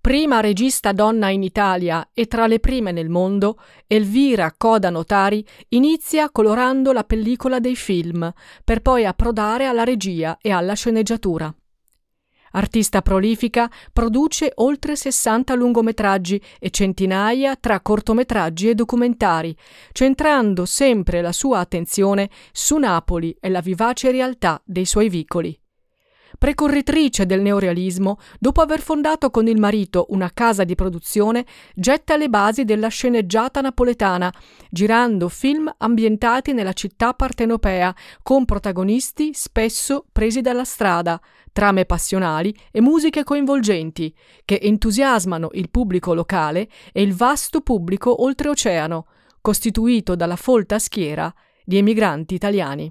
Prima regista donna in Italia e tra le prime nel mondo, Elvira Coda Notari inizia colorando la pellicola dei film, per poi approdare alla regia e alla sceneggiatura. Artista prolifica, produce oltre 60 lungometraggi e centinaia tra cortometraggi e documentari, centrando sempre la sua attenzione su Napoli e la vivace realtà dei suoi vicoli precorritrice del neorealismo, dopo aver fondato con il marito una casa di produzione, getta le basi della sceneggiata napoletana, girando film ambientati nella città partenopea, con protagonisti spesso presi dalla strada, trame passionali e musiche coinvolgenti, che entusiasmano il pubblico locale e il vasto pubblico oltreoceano, costituito dalla folta schiera di emigranti italiani.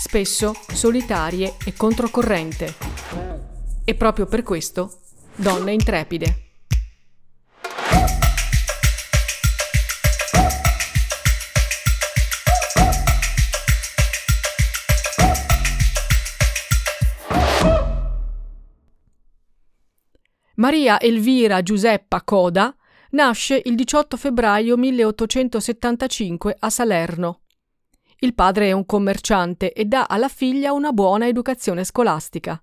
spesso solitarie e controcorrente. E proprio per questo, donne intrepide. Maria Elvira Giuseppa Coda nasce il 18 febbraio 1875 a Salerno. Il padre è un commerciante e dà alla figlia una buona educazione scolastica.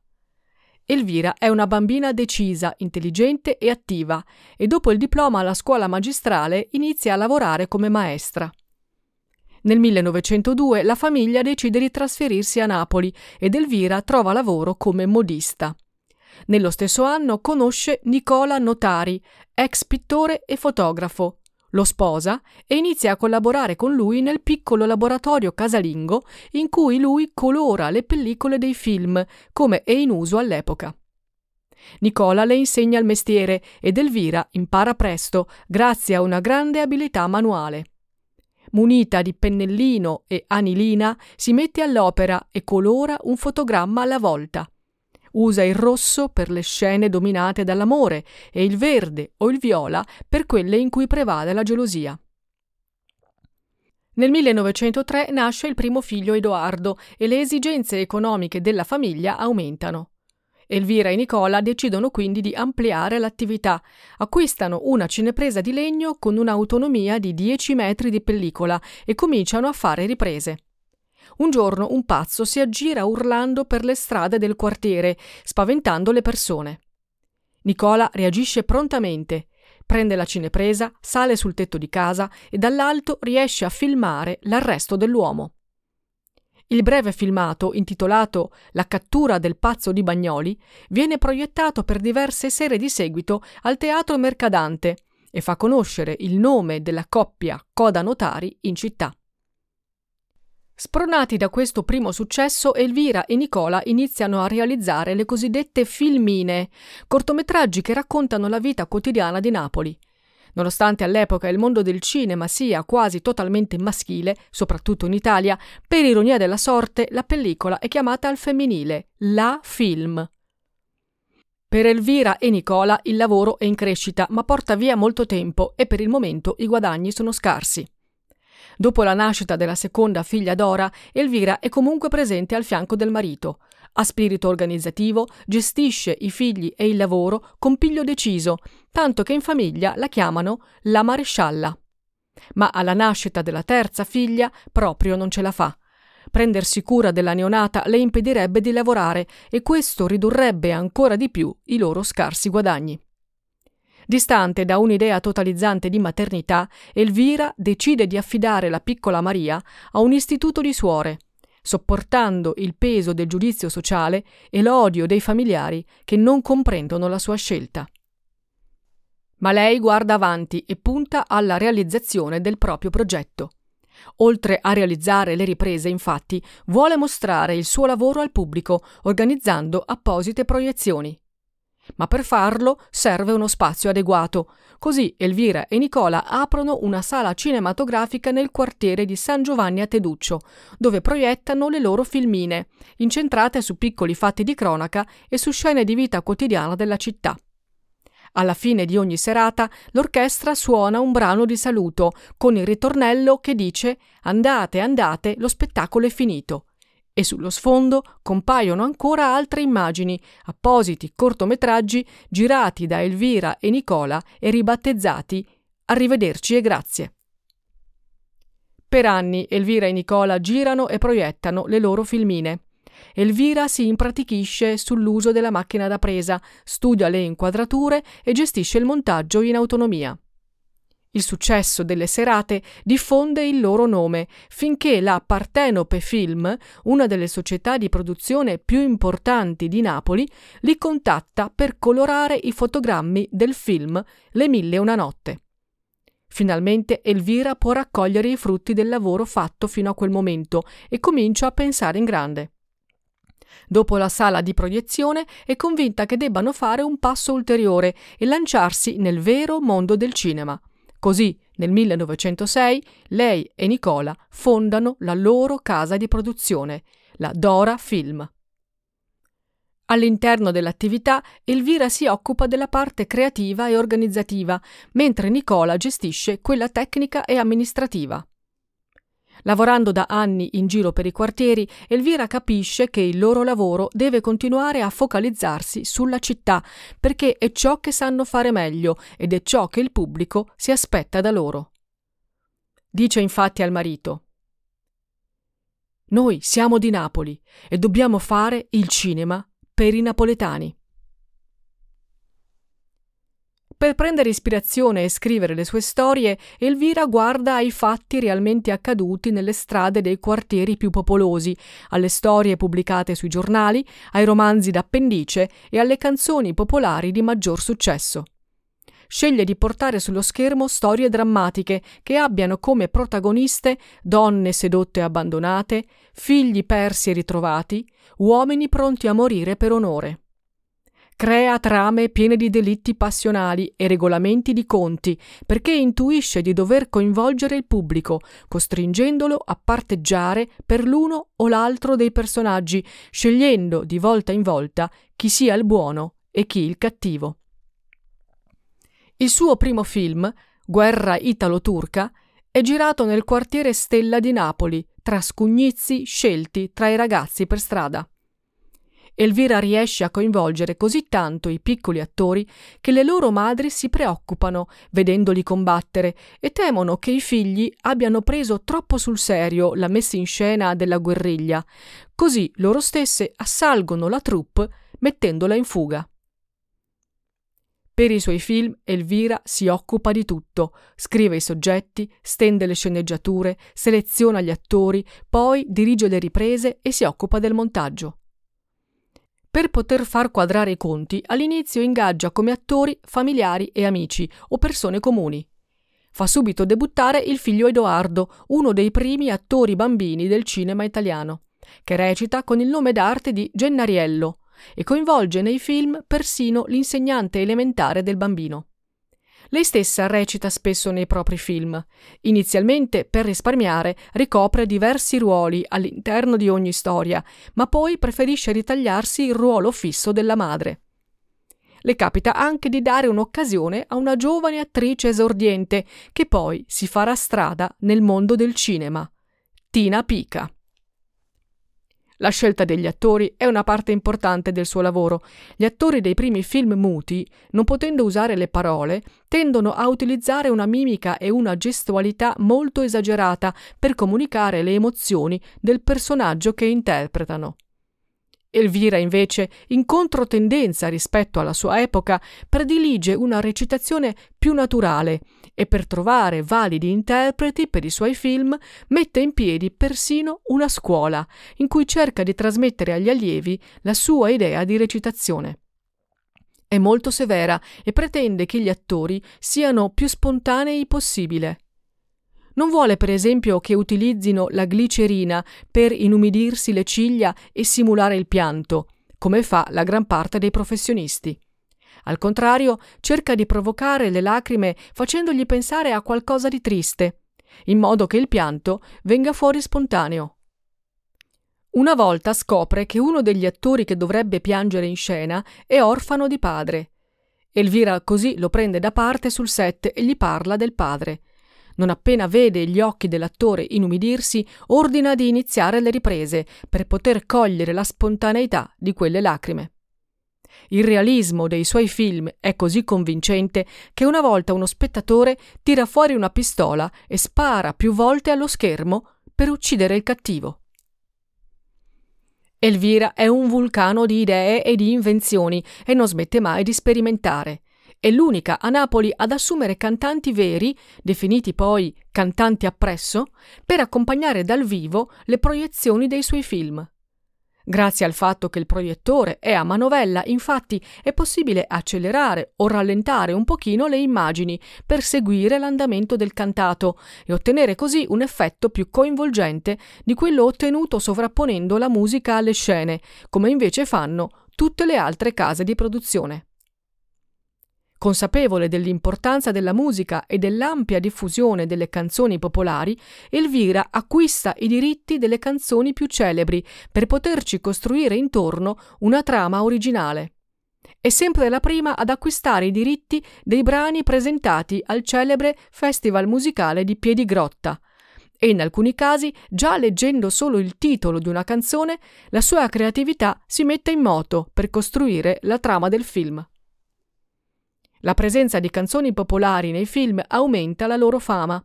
Elvira è una bambina decisa, intelligente e attiva e dopo il diploma alla scuola magistrale inizia a lavorare come maestra. Nel 1902 la famiglia decide di trasferirsi a Napoli ed Elvira trova lavoro come modista. Nello stesso anno conosce Nicola Notari, ex pittore e fotografo, lo sposa e inizia a collaborare con lui nel piccolo laboratorio casalingo in cui lui colora le pellicole dei film, come è in uso all'epoca. Nicola le insegna il mestiere ed Elvira impara presto grazie a una grande abilità manuale. Munita di pennellino e anilina, si mette all'opera e colora un fotogramma alla volta. Usa il rosso per le scene dominate dall'amore e il verde o il viola per quelle in cui prevale la gelosia. Nel 1903 nasce il primo figlio Edoardo e le esigenze economiche della famiglia aumentano. Elvira e Nicola decidono quindi di ampliare l'attività. Acquistano una cinepresa di legno con un'autonomia di 10 metri di pellicola e cominciano a fare riprese. Un giorno un pazzo si aggira urlando per le strade del quartiere, spaventando le persone. Nicola reagisce prontamente, prende la cinepresa, sale sul tetto di casa e dall'alto riesce a filmare l'arresto dell'uomo. Il breve filmato, intitolato La cattura del pazzo di Bagnoli, viene proiettato per diverse sere di seguito al Teatro Mercadante e fa conoscere il nome della coppia Coda Notari in città. Spronati da questo primo successo, Elvira e Nicola iniziano a realizzare le cosiddette filmine, cortometraggi che raccontano la vita quotidiana di Napoli. Nonostante all'epoca il mondo del cinema sia quasi totalmente maschile, soprattutto in Italia, per ironia della sorte la pellicola è chiamata al femminile, la film. Per Elvira e Nicola il lavoro è in crescita, ma porta via molto tempo e per il momento i guadagni sono scarsi. Dopo la nascita della seconda figlia Dora, Elvira è comunque presente al fianco del marito. Ha spirito organizzativo, gestisce i figli e il lavoro con piglio deciso, tanto che in famiglia la chiamano la marescialla. Ma alla nascita della terza figlia proprio non ce la fa. Prendersi cura della neonata le impedirebbe di lavorare e questo ridurrebbe ancora di più i loro scarsi guadagni. Distante da un'idea totalizzante di maternità, Elvira decide di affidare la piccola Maria a un istituto di suore, sopportando il peso del giudizio sociale e l'odio dei familiari che non comprendono la sua scelta. Ma lei guarda avanti e punta alla realizzazione del proprio progetto. Oltre a realizzare le riprese, infatti, vuole mostrare il suo lavoro al pubblico, organizzando apposite proiezioni. Ma per farlo serve uno spazio adeguato. Così Elvira e Nicola aprono una sala cinematografica nel quartiere di San Giovanni a Teduccio, dove proiettano le loro filmine, incentrate su piccoli fatti di cronaca e su scene di vita quotidiana della città. Alla fine di ogni serata l'orchestra suona un brano di saluto con il ritornello che dice Andate, andate, lo spettacolo è finito. E sullo sfondo compaiono ancora altre immagini, appositi cortometraggi girati da Elvira e Nicola e ribattezzati Arrivederci e grazie. Per anni Elvira e Nicola girano e proiettano le loro filmine. Elvira si impratichisce sull'uso della macchina da presa, studia le inquadrature e gestisce il montaggio in autonomia. Il successo delle serate diffonde il loro nome, finché la Partenope Film, una delle società di produzione più importanti di Napoli, li contatta per colorare i fotogrammi del film Le mille e una notte. Finalmente Elvira può raccogliere i frutti del lavoro fatto fino a quel momento e comincia a pensare in grande. Dopo la sala di proiezione è convinta che debbano fare un passo ulteriore e lanciarsi nel vero mondo del cinema. Così, nel 1906, lei e Nicola fondano la loro casa di produzione, la Dora Film. All'interno dell'attività Elvira si occupa della parte creativa e organizzativa, mentre Nicola gestisce quella tecnica e amministrativa. Lavorando da anni in giro per i quartieri, Elvira capisce che il loro lavoro deve continuare a focalizzarsi sulla città, perché è ciò che sanno fare meglio ed è ciò che il pubblico si aspetta da loro. Dice infatti al marito Noi siamo di Napoli e dobbiamo fare il cinema per i napoletani. Per prendere ispirazione e scrivere le sue storie, Elvira guarda ai fatti realmente accaduti nelle strade dei quartieri più popolosi, alle storie pubblicate sui giornali, ai romanzi d'appendice e alle canzoni popolari di maggior successo. Sceglie di portare sullo schermo storie drammatiche che abbiano come protagoniste donne sedotte e abbandonate, figli persi e ritrovati, uomini pronti a morire per onore. Crea trame piene di delitti passionali e regolamenti di conti, perché intuisce di dover coinvolgere il pubblico, costringendolo a parteggiare per l'uno o l'altro dei personaggi, scegliendo di volta in volta chi sia il buono e chi il cattivo. Il suo primo film, Guerra italo-turca, è girato nel quartiere Stella di Napoli, tra scugnizi scelti tra i ragazzi per strada. Elvira riesce a coinvolgere così tanto i piccoli attori che le loro madri si preoccupano vedendoli combattere e temono che i figli abbiano preso troppo sul serio la messa in scena della guerriglia. Così loro stesse assalgono la troupe mettendola in fuga. Per i suoi film Elvira si occupa di tutto, scrive i soggetti, stende le sceneggiature, seleziona gli attori, poi dirige le riprese e si occupa del montaggio. Per poter far quadrare i conti, all'inizio ingaggia come attori familiari e amici o persone comuni. Fa subito debuttare il figlio Edoardo, uno dei primi attori bambini del cinema italiano, che recita con il nome d'arte di Gennariello e coinvolge nei film persino l'insegnante elementare del bambino. Lei stessa recita spesso nei propri film. Inizialmente, per risparmiare, ricopre diversi ruoli all'interno di ogni storia, ma poi preferisce ritagliarsi il ruolo fisso della madre. Le capita anche di dare un'occasione a una giovane attrice esordiente che poi si farà strada nel mondo del cinema, Tina Pica. La scelta degli attori è una parte importante del suo lavoro. Gli attori dei primi film muti, non potendo usare le parole, tendono a utilizzare una mimica e una gestualità molto esagerata per comunicare le emozioni del personaggio che interpretano. Elvira, invece, in controtendenza rispetto alla sua epoca, predilige una recitazione più naturale e per trovare validi interpreti per i suoi film mette in piedi persino una scuola in cui cerca di trasmettere agli allievi la sua idea di recitazione. È molto severa e pretende che gli attori siano più spontanei possibile. Non vuole, per esempio, che utilizzino la glicerina per inumidirsi le ciglia e simulare il pianto, come fa la gran parte dei professionisti. Al contrario, cerca di provocare le lacrime facendogli pensare a qualcosa di triste, in modo che il pianto venga fuori spontaneo. Una volta scopre che uno degli attori che dovrebbe piangere in scena è orfano di padre. Elvira così lo prende da parte sul set e gli parla del padre. Non appena vede gli occhi dell'attore inumidirsi, ordina di iniziare le riprese per poter cogliere la spontaneità di quelle lacrime. Il realismo dei suoi film è così convincente che una volta uno spettatore tira fuori una pistola e spara più volte allo schermo per uccidere il cattivo. Elvira è un vulcano di idee e di invenzioni e non smette mai di sperimentare. È l'unica a Napoli ad assumere cantanti veri, definiti poi cantanti appresso, per accompagnare dal vivo le proiezioni dei suoi film. Grazie al fatto che il proiettore è a manovella, infatti, è possibile accelerare o rallentare un pochino le immagini per seguire l'andamento del cantato e ottenere così un effetto più coinvolgente di quello ottenuto sovrapponendo la musica alle scene, come invece fanno tutte le altre case di produzione. Consapevole dell'importanza della musica e dell'ampia diffusione delle canzoni popolari, Elvira acquista i diritti delle canzoni più celebri per poterci costruire intorno una trama originale. È sempre la prima ad acquistare i diritti dei brani presentati al celebre Festival musicale di Piedigrotta, e in alcuni casi, già leggendo solo il titolo di una canzone, la sua creatività si mette in moto per costruire la trama del film. La presenza di canzoni popolari nei film aumenta la loro fama.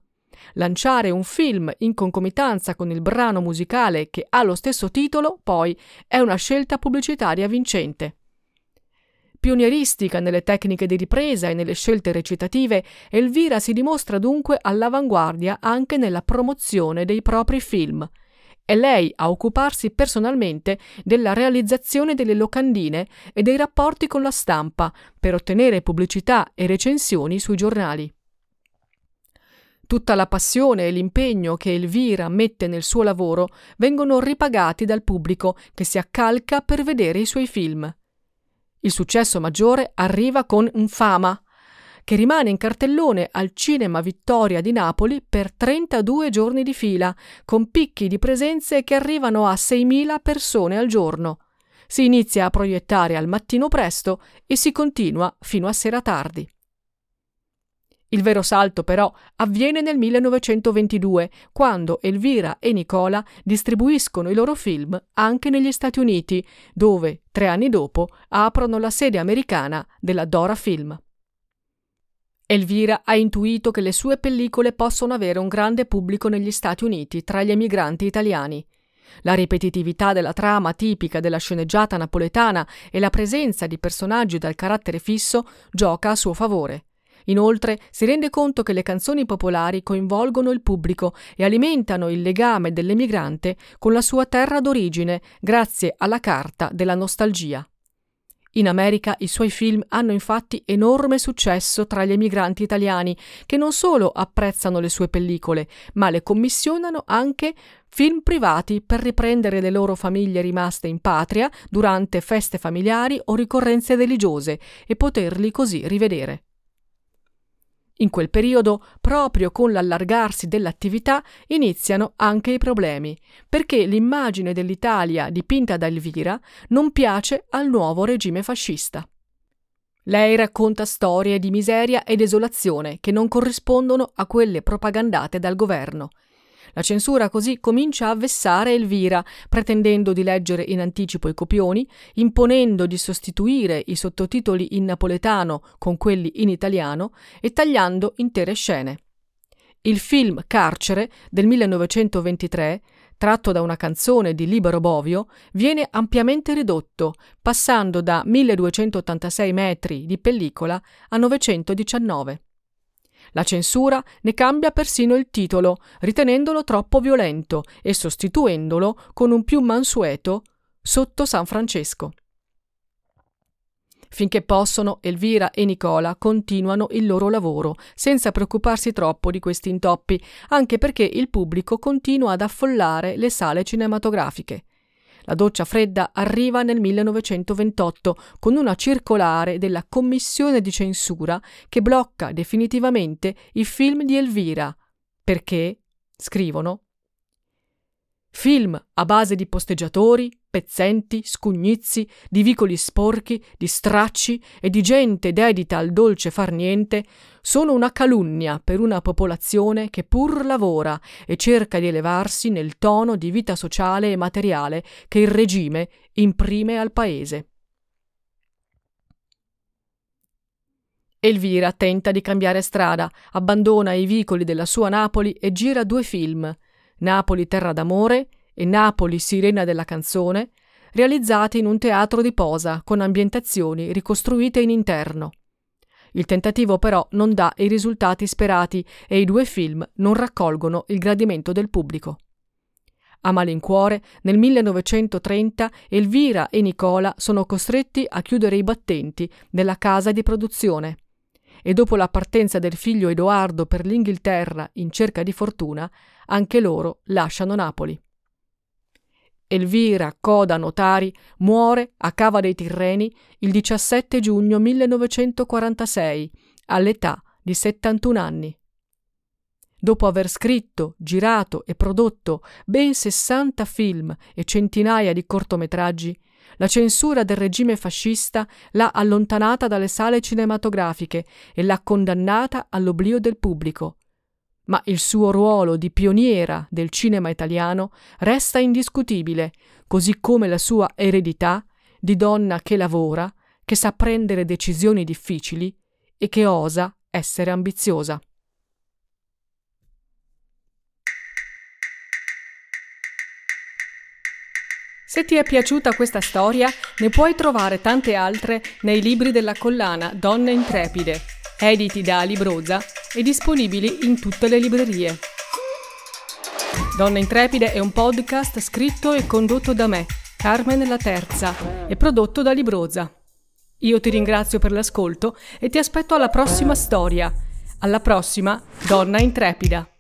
Lanciare un film in concomitanza con il brano musicale che ha lo stesso titolo, poi, è una scelta pubblicitaria vincente. Pionieristica nelle tecniche di ripresa e nelle scelte recitative, Elvira si dimostra dunque all'avanguardia anche nella promozione dei propri film – è lei a occuparsi personalmente della realizzazione delle locandine e dei rapporti con la stampa per ottenere pubblicità e recensioni sui giornali. Tutta la passione e l'impegno che Elvira mette nel suo lavoro vengono ripagati dal pubblico che si accalca per vedere i suoi film. Il successo maggiore arriva con Infama, che rimane in cartellone al Cinema Vittoria di Napoli per 32 giorni di fila, con picchi di presenze che arrivano a 6.000 persone al giorno. Si inizia a proiettare al mattino presto e si continua fino a sera tardi. Il vero salto però avviene nel 1922, quando Elvira e Nicola distribuiscono i loro film anche negli Stati Uniti, dove, tre anni dopo, aprono la sede americana della Dora Film. Elvira ha intuito che le sue pellicole possono avere un grande pubblico negli Stati Uniti tra gli emigranti italiani. La ripetitività della trama tipica della sceneggiata napoletana e la presenza di personaggi dal carattere fisso gioca a suo favore. Inoltre si rende conto che le canzoni popolari coinvolgono il pubblico e alimentano il legame dell'emigrante con la sua terra d'origine grazie alla carta della nostalgia. In America i suoi film hanno infatti enorme successo tra gli emigranti italiani, che non solo apprezzano le sue pellicole, ma le commissionano anche film privati per riprendere le loro famiglie rimaste in patria durante feste familiari o ricorrenze religiose e poterli così rivedere. In quel periodo, proprio con l'allargarsi dell'attività, iniziano anche i problemi, perché l'immagine dell'Italia dipinta da Elvira non piace al nuovo regime fascista. Lei racconta storie di miseria e desolazione che non corrispondono a quelle propagandate dal governo la censura così comincia a vessare Elvira, pretendendo di leggere in anticipo i copioni, imponendo di sostituire i sottotitoli in napoletano con quelli in italiano e tagliando intere scene. Il film Carcere del 1923 tratto da una canzone di Libero Bovio, viene ampiamente ridotto, passando da 1286 metri di pellicola a 919. La censura ne cambia persino il titolo, ritenendolo troppo violento e sostituendolo con un più mansueto Sotto San Francesco. Finché possono, Elvira e Nicola continuano il loro lavoro, senza preoccuparsi troppo di questi intoppi, anche perché il pubblico continua ad affollare le sale cinematografiche. La doccia fredda arriva nel 1928 con una circolare della commissione di censura che blocca definitivamente i film di Elvira, perché, scrivono, Film a base di posteggiatori, pezzenti, scugnizi, di vicoli sporchi, di stracci e di gente dedita al dolce far niente, sono una calunnia per una popolazione che pur lavora e cerca di elevarsi nel tono di vita sociale e materiale che il regime imprime al paese. Elvira tenta di cambiare strada, abbandona i vicoli della sua Napoli e gira due film – Napoli Terra d'amore e Napoli Sirena della canzone, realizzati in un teatro di posa con ambientazioni ricostruite in interno. Il tentativo però non dà i risultati sperati e i due film non raccolgono il gradimento del pubblico. A malincuore, nel 1930 Elvira e Nicola sono costretti a chiudere i battenti della casa di produzione e dopo la partenza del figlio Edoardo per l'Inghilterra in cerca di fortuna, anche loro lasciano Napoli. Elvira Coda Notari muore a Cava dei Tirreni il 17 giugno 1946 all'età di 71 anni. Dopo aver scritto, girato e prodotto ben 60 film e centinaia di cortometraggi, la censura del regime fascista l'ha allontanata dalle sale cinematografiche e l'ha condannata all'oblio del pubblico. Ma il suo ruolo di pioniera del cinema italiano resta indiscutibile, così come la sua eredità di donna che lavora, che sa prendere decisioni difficili e che osa essere ambiziosa. Se ti è piaciuta questa storia, ne puoi trovare tante altre nei libri della collana Donne Intrepide, editi da Libroza e disponibili in tutte le librerie. Donne Intrepide è un podcast scritto e condotto da me, Carmen La Terza, e prodotto da Libroza. Io ti ringrazio per l'ascolto e ti aspetto alla prossima storia. Alla prossima, Donna Intrepida.